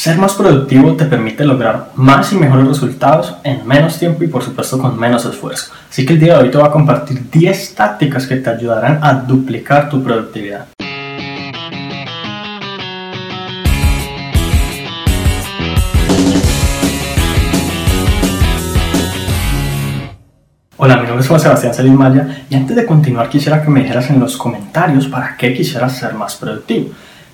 Ser más productivo te permite lograr más y mejores resultados en menos tiempo y por supuesto con menos esfuerzo. Así que el día de hoy te voy a compartir 10 tácticas que te ayudarán a duplicar tu productividad. Hola, mi nombre es Juan Sebastián Maya y antes de continuar quisiera que me dijeras en los comentarios para qué quisieras ser más productivo.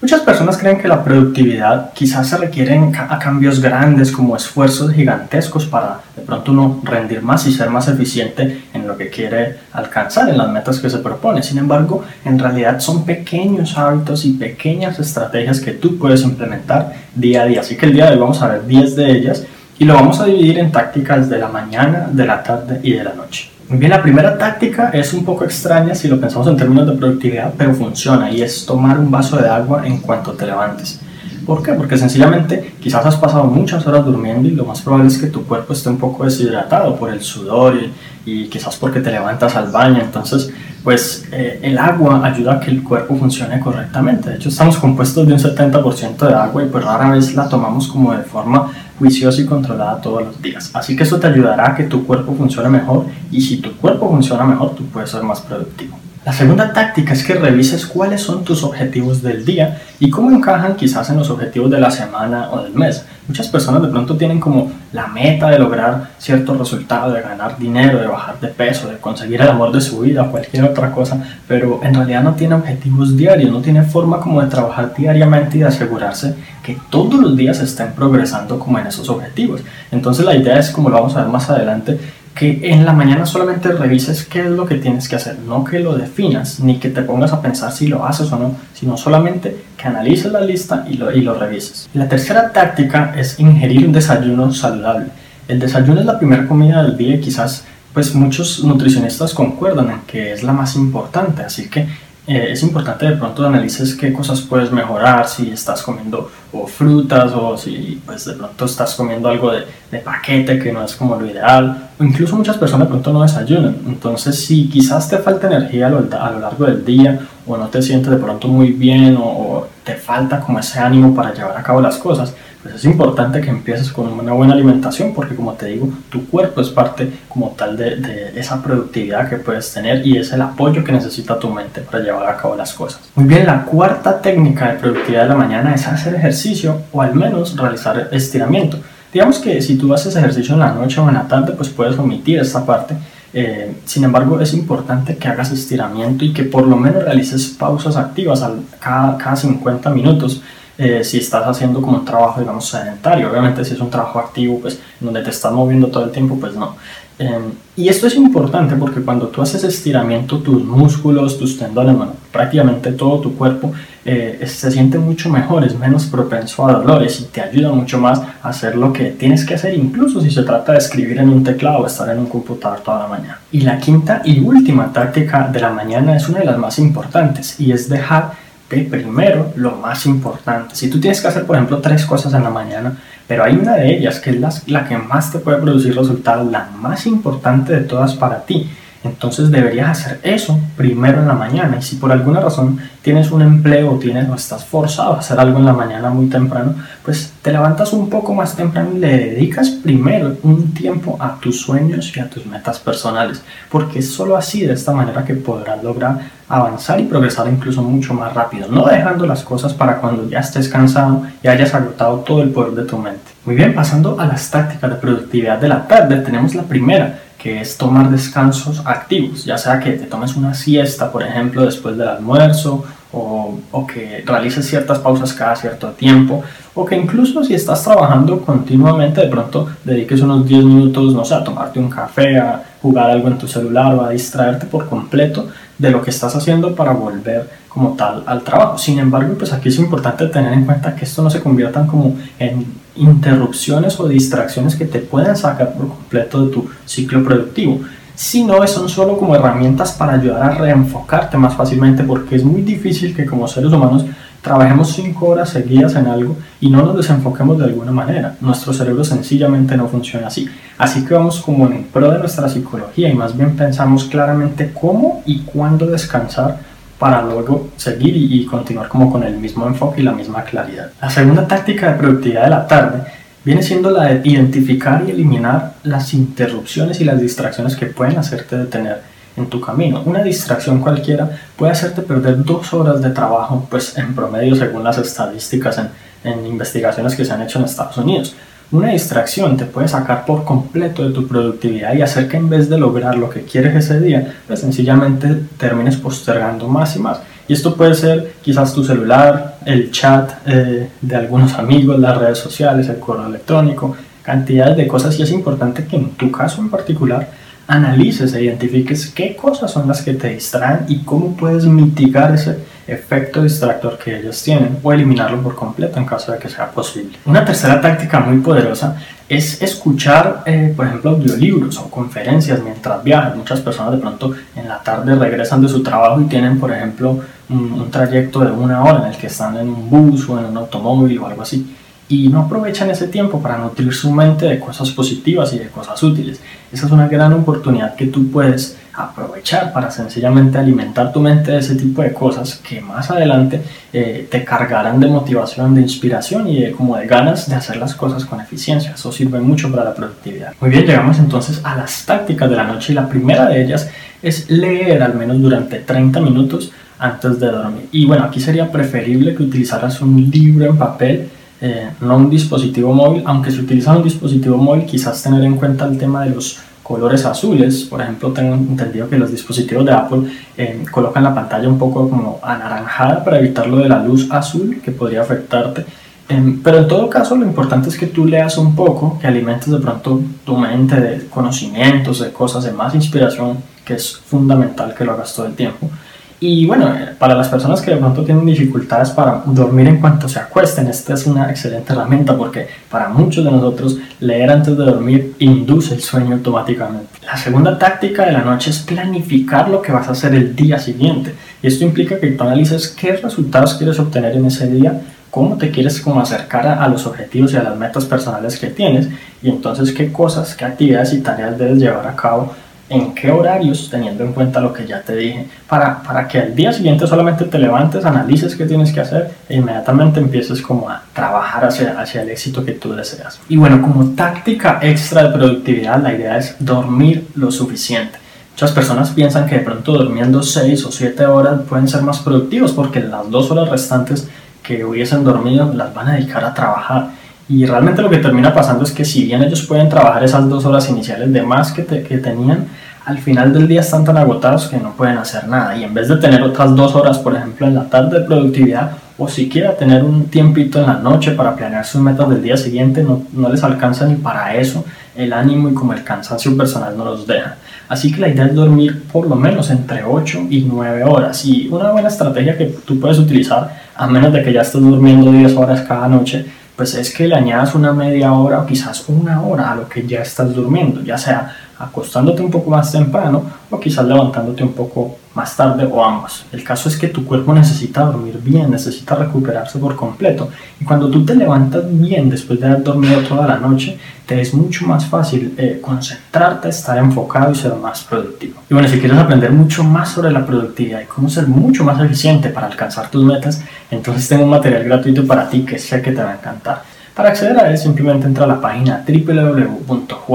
Muchas personas creen que la productividad quizás se requieren a cambios grandes como esfuerzos gigantescos para de pronto uno rendir más y ser más eficiente en lo que quiere alcanzar, en las metas que se propone. Sin embargo, en realidad son pequeños hábitos y pequeñas estrategias que tú puedes implementar día a día. Así que el día de hoy vamos a ver 10 de ellas y lo vamos a dividir en tácticas de la mañana, de la tarde y de la noche. Bien, la primera táctica es un poco extraña si lo pensamos en términos de productividad, pero funciona y es tomar un vaso de agua en cuanto te levantes. ¿Por qué? Porque sencillamente quizás has pasado muchas horas durmiendo y lo más probable es que tu cuerpo esté un poco deshidratado por el sudor y, quizás porque te levantas al baño. Entonces, pues eh, el agua ayuda a que el cuerpo funcione correctamente. De hecho, estamos compuestos de un 70% de agua y pues rara vez la tomamos como de forma juiciosa y controlada todos los días. Así que eso te ayudará a que tu cuerpo funcione mejor y si tu cuerpo funciona mejor, tú puedes ser más productivo. La segunda táctica es que revises cuáles son tus objetivos del día y cómo encajan quizás en los objetivos de la semana o del mes. Muchas personas de pronto tienen como la meta de lograr cierto resultado, de ganar dinero, de bajar de peso, de conseguir el amor de su vida o cualquier otra cosa, pero en realidad no tiene objetivos diarios, no tiene forma como de trabajar diariamente y de asegurarse que todos los días estén progresando como en esos objetivos. Entonces la idea es, como lo vamos a ver más adelante, que en la mañana solamente revises qué es lo que tienes que hacer, no que lo definas, ni que te pongas a pensar si lo haces o no, sino solamente que analices la lista y lo, y lo revises. La tercera táctica es ingerir un desayuno saludable. El desayuno es la primera comida del día y quizás pues muchos nutricionistas concuerdan en que es la más importante, así que eh, es importante de pronto analices qué cosas puedes mejorar, si estás comiendo o frutas o si pues de pronto estás comiendo algo de, de, paquete que no es como lo ideal, o incluso muchas personas de pronto no desayunan, entonces si quizás te falta energía a lo, a lo largo del día o no te sientes de pronto muy bien o, o te falta como ese ánimo para llevar a cabo las cosas, pues es importante que empieces con una buena alimentación porque como te digo, tu cuerpo es parte como tal de, de, esa productividad que puedes tener y es el apoyo que necesita tu mente para llevar a cabo las cosas. Muy bien, la cuarta técnica de productividad de la mañana es hacer ejercicio o al menos realizar estiramiento. Digamos que si tú haces ejercicio en la noche o en la tarde, pues puedes omitir esta parte. Eh, sin embargo, es importante que hagas estiramiento y que por lo menos realices pausas activas al, cada, cada 50 minutos eh, si estás haciendo como un trabajo, digamos, sedentario. Obviamente si es un trabajo activo, pues donde te estás moviendo todo el tiempo, pues no. Eh, y esto es importante porque cuando tú haces estiramiento, tus músculos, tus tendones, bueno, prácticamente todo tu cuerpo eh, se siente mucho mejor, es menos propenso a dolores y te ayuda mucho más a hacer lo que tienes que hacer, incluso si se trata de escribir en un teclado o estar en un computador toda la mañana. Y la quinta y última táctica de la mañana es una de las más importantes y es dejar primero lo más importante. Si tú tienes que hacer, por ejemplo, tres cosas en la mañana, pero hay una de ellas que es la, la que más te puede producir resultados, la más importante de todas para ti, entonces deberías hacer eso primero en la mañana. Y si por alguna razón tienes un empleo tienes, o estás forzado a hacer algo en la mañana muy temprano, pues te levantas un poco más temprano y le dedicas primero un tiempo a tus sueños y a tus metas personales. Porque es solo así, de esta manera, que podrás lograr avanzar y progresar incluso mucho más rápido. No dejando las cosas para cuando ya estés cansado y hayas agotado todo el poder de tu mente. Muy bien, pasando a las tácticas de productividad de la tarde, tenemos la primera es tomar descansos activos, ya sea que te tomes una siesta, por ejemplo, después del almuerzo, o, o, que realices ciertas pausas cada cierto tiempo, o que incluso si estás trabajando continuamente, de pronto dediques unos 10 minutos, no sé, a tomarte un café, a jugar algo en tu celular o a distraerte por completo de lo que estás haciendo para volver como tal al trabajo. Sin embargo, pues aquí es importante tener en cuenta que esto no se conviertan como en interrupciones o distracciones que te pueden sacar por completo de tu ciclo productivo, sino son solo como herramientas para ayudar a reenfocarte más fácilmente porque es muy difícil que como seres humanos trabajemos 5 horas seguidas en algo y no nos desenfoquemos de alguna manera. Nuestro cerebro sencillamente no funciona así. Así que vamos como en pro de nuestra psicología y más bien pensamos claramente cómo y cuándo descansar para luego seguir y, continuar como con el mismo enfoque y la misma claridad. La segunda táctica de productividad de la tarde viene siendo la de identificar y eliminar las interrupciones y las distracciones que pueden hacerte detener en tu camino. Una distracción cualquiera puede hacerte perder dos horas de trabajo, pues en promedio según las estadísticas en, en investigaciones que se han hecho en Estados Unidos. Una distracción te puede sacar por completo de tu productividad y hacer que en vez de lograr lo que quieres ese día, pues sencillamente termines postergando más y más. Y esto puede ser quizás tu celular, el chat eh, de algunos amigos, las redes sociales, el correo electrónico, cantidades de cosas y es importante que en tu caso en particular analices e identifiques qué cosas son las que te distraen y cómo puedes mitigar ese efecto distractor que ellos tienen o eliminarlo por completo en caso de que sea posible. Una tercera táctica muy poderosa es escuchar, eh, por ejemplo, audiolibros o conferencias mientras viajan. Muchas personas de pronto en la tarde regresan de su trabajo y tienen, por ejemplo, un, un trayecto de una hora en el que están en un bus o en un automóvil o algo así y no aprovechan ese tiempo para nutrir su mente de cosas positivas y de cosas útiles. Esa es una gran oportunidad que tú puedes aprovechar para sencillamente alimentar tu mente de ese tipo de cosas que más adelante eh, te cargarán de motivación, de inspiración y de, como de ganas de hacer las cosas con eficiencia. Eso sirve mucho para la productividad. Muy bien, llegamos entonces a las tácticas de la noche y la primera de ellas es leer al menos durante 30 minutos antes de dormir. Y bueno, aquí sería preferible que utilizaras un libro en papel eh, no un dispositivo móvil, aunque si utilizan un dispositivo móvil quizás tener en cuenta el tema de los colores azules, por ejemplo tengo entendido que los dispositivos de Apple eh, colocan la pantalla un poco como anaranjada para evitar lo de la luz azul que podría afectarte, eh, pero en todo caso lo importante es que tú leas un poco, que alimentes de pronto tu mente de conocimientos, de cosas, de más inspiración, que es fundamental que lo hagas todo el tiempo. Y bueno, para las personas que de pronto tienen dificultades para dormir en cuanto se acuesten, esta es una excelente herramienta porque para muchos de nosotros leer antes de dormir induce el sueño automáticamente. La segunda táctica de la noche es planificar lo que vas a hacer el día siguiente. Y esto implica que tú analices qué resultados quieres obtener en ese día, cómo te quieres acercar a, los objetivos y a las metas personales que tienes y entonces qué cosas, qué actividades y tareas debes llevar a cabo en qué horarios, teniendo en cuenta lo que ya te dije, para, para que al día siguiente solamente te levantes, analices qué tienes que hacer e inmediatamente empieces como a trabajar hacia, hacia el éxito que tú deseas. Y bueno, como táctica extra de productividad, la idea es dormir lo suficiente. Muchas personas piensan que de pronto durmiendo 6 o 7 horas pueden ser más productivos porque las dos horas restantes que hubiesen dormido las van a dedicar a trabajar y realmente lo que termina pasando es que si bien ellos pueden trabajar esas dos horas iniciales de más que, que tenían, al final del día están tan agotados que no pueden hacer nada. Y en vez de tener otras dos horas, por ejemplo, en la tarde de productividad, o siquiera tener un tiempito en la noche para planear sus metas del día siguiente, no, no les alcanza ni para eso. El ánimo y como el cansancio personal no los deja. Así que la idea es dormir por lo menos entre 8 y 9 horas. Y una buena estrategia que tú puedes utilizar, a menos de que ya estés durmiendo 10 horas cada noche, pues es que le añadas una media hora o quizás una hora a lo que ya estás durmiendo, ya sea acostándote un poco más temprano o quizás levantándote un poco más tarde o ambos. El caso es que tu cuerpo necesita dormir bien, necesita recuperarse por completo. Y cuando tú te levantas bien después de haber dormido toda la noche, te es mucho más fácil eh, concentrarte, estar enfocado y ser más productivo. Y bueno, si quieres aprender mucho más sobre la productividad y cómo ser mucho más eficiente para alcanzar tus metas, entonces tengo un material gratuito para ti que sé que te va a encantar. Para acceder a él simplemente entra a la página www.juan.sc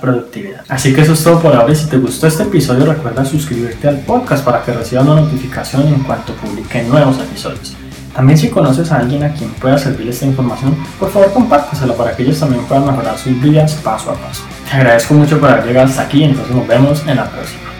productividad. Así que eso es todo por ahora y si te gustó este episodio recuerda suscribirte al podcast para que recibas una notificación en cuanto publique nuevos episodios. También si conoces a alguien a quien pueda servir esta información, por favor compártesela para que ellos también puedan mejorar sus vidas paso a paso. Te agradezco mucho por haber llegado hasta aquí, entonces nos vemos en la próxima.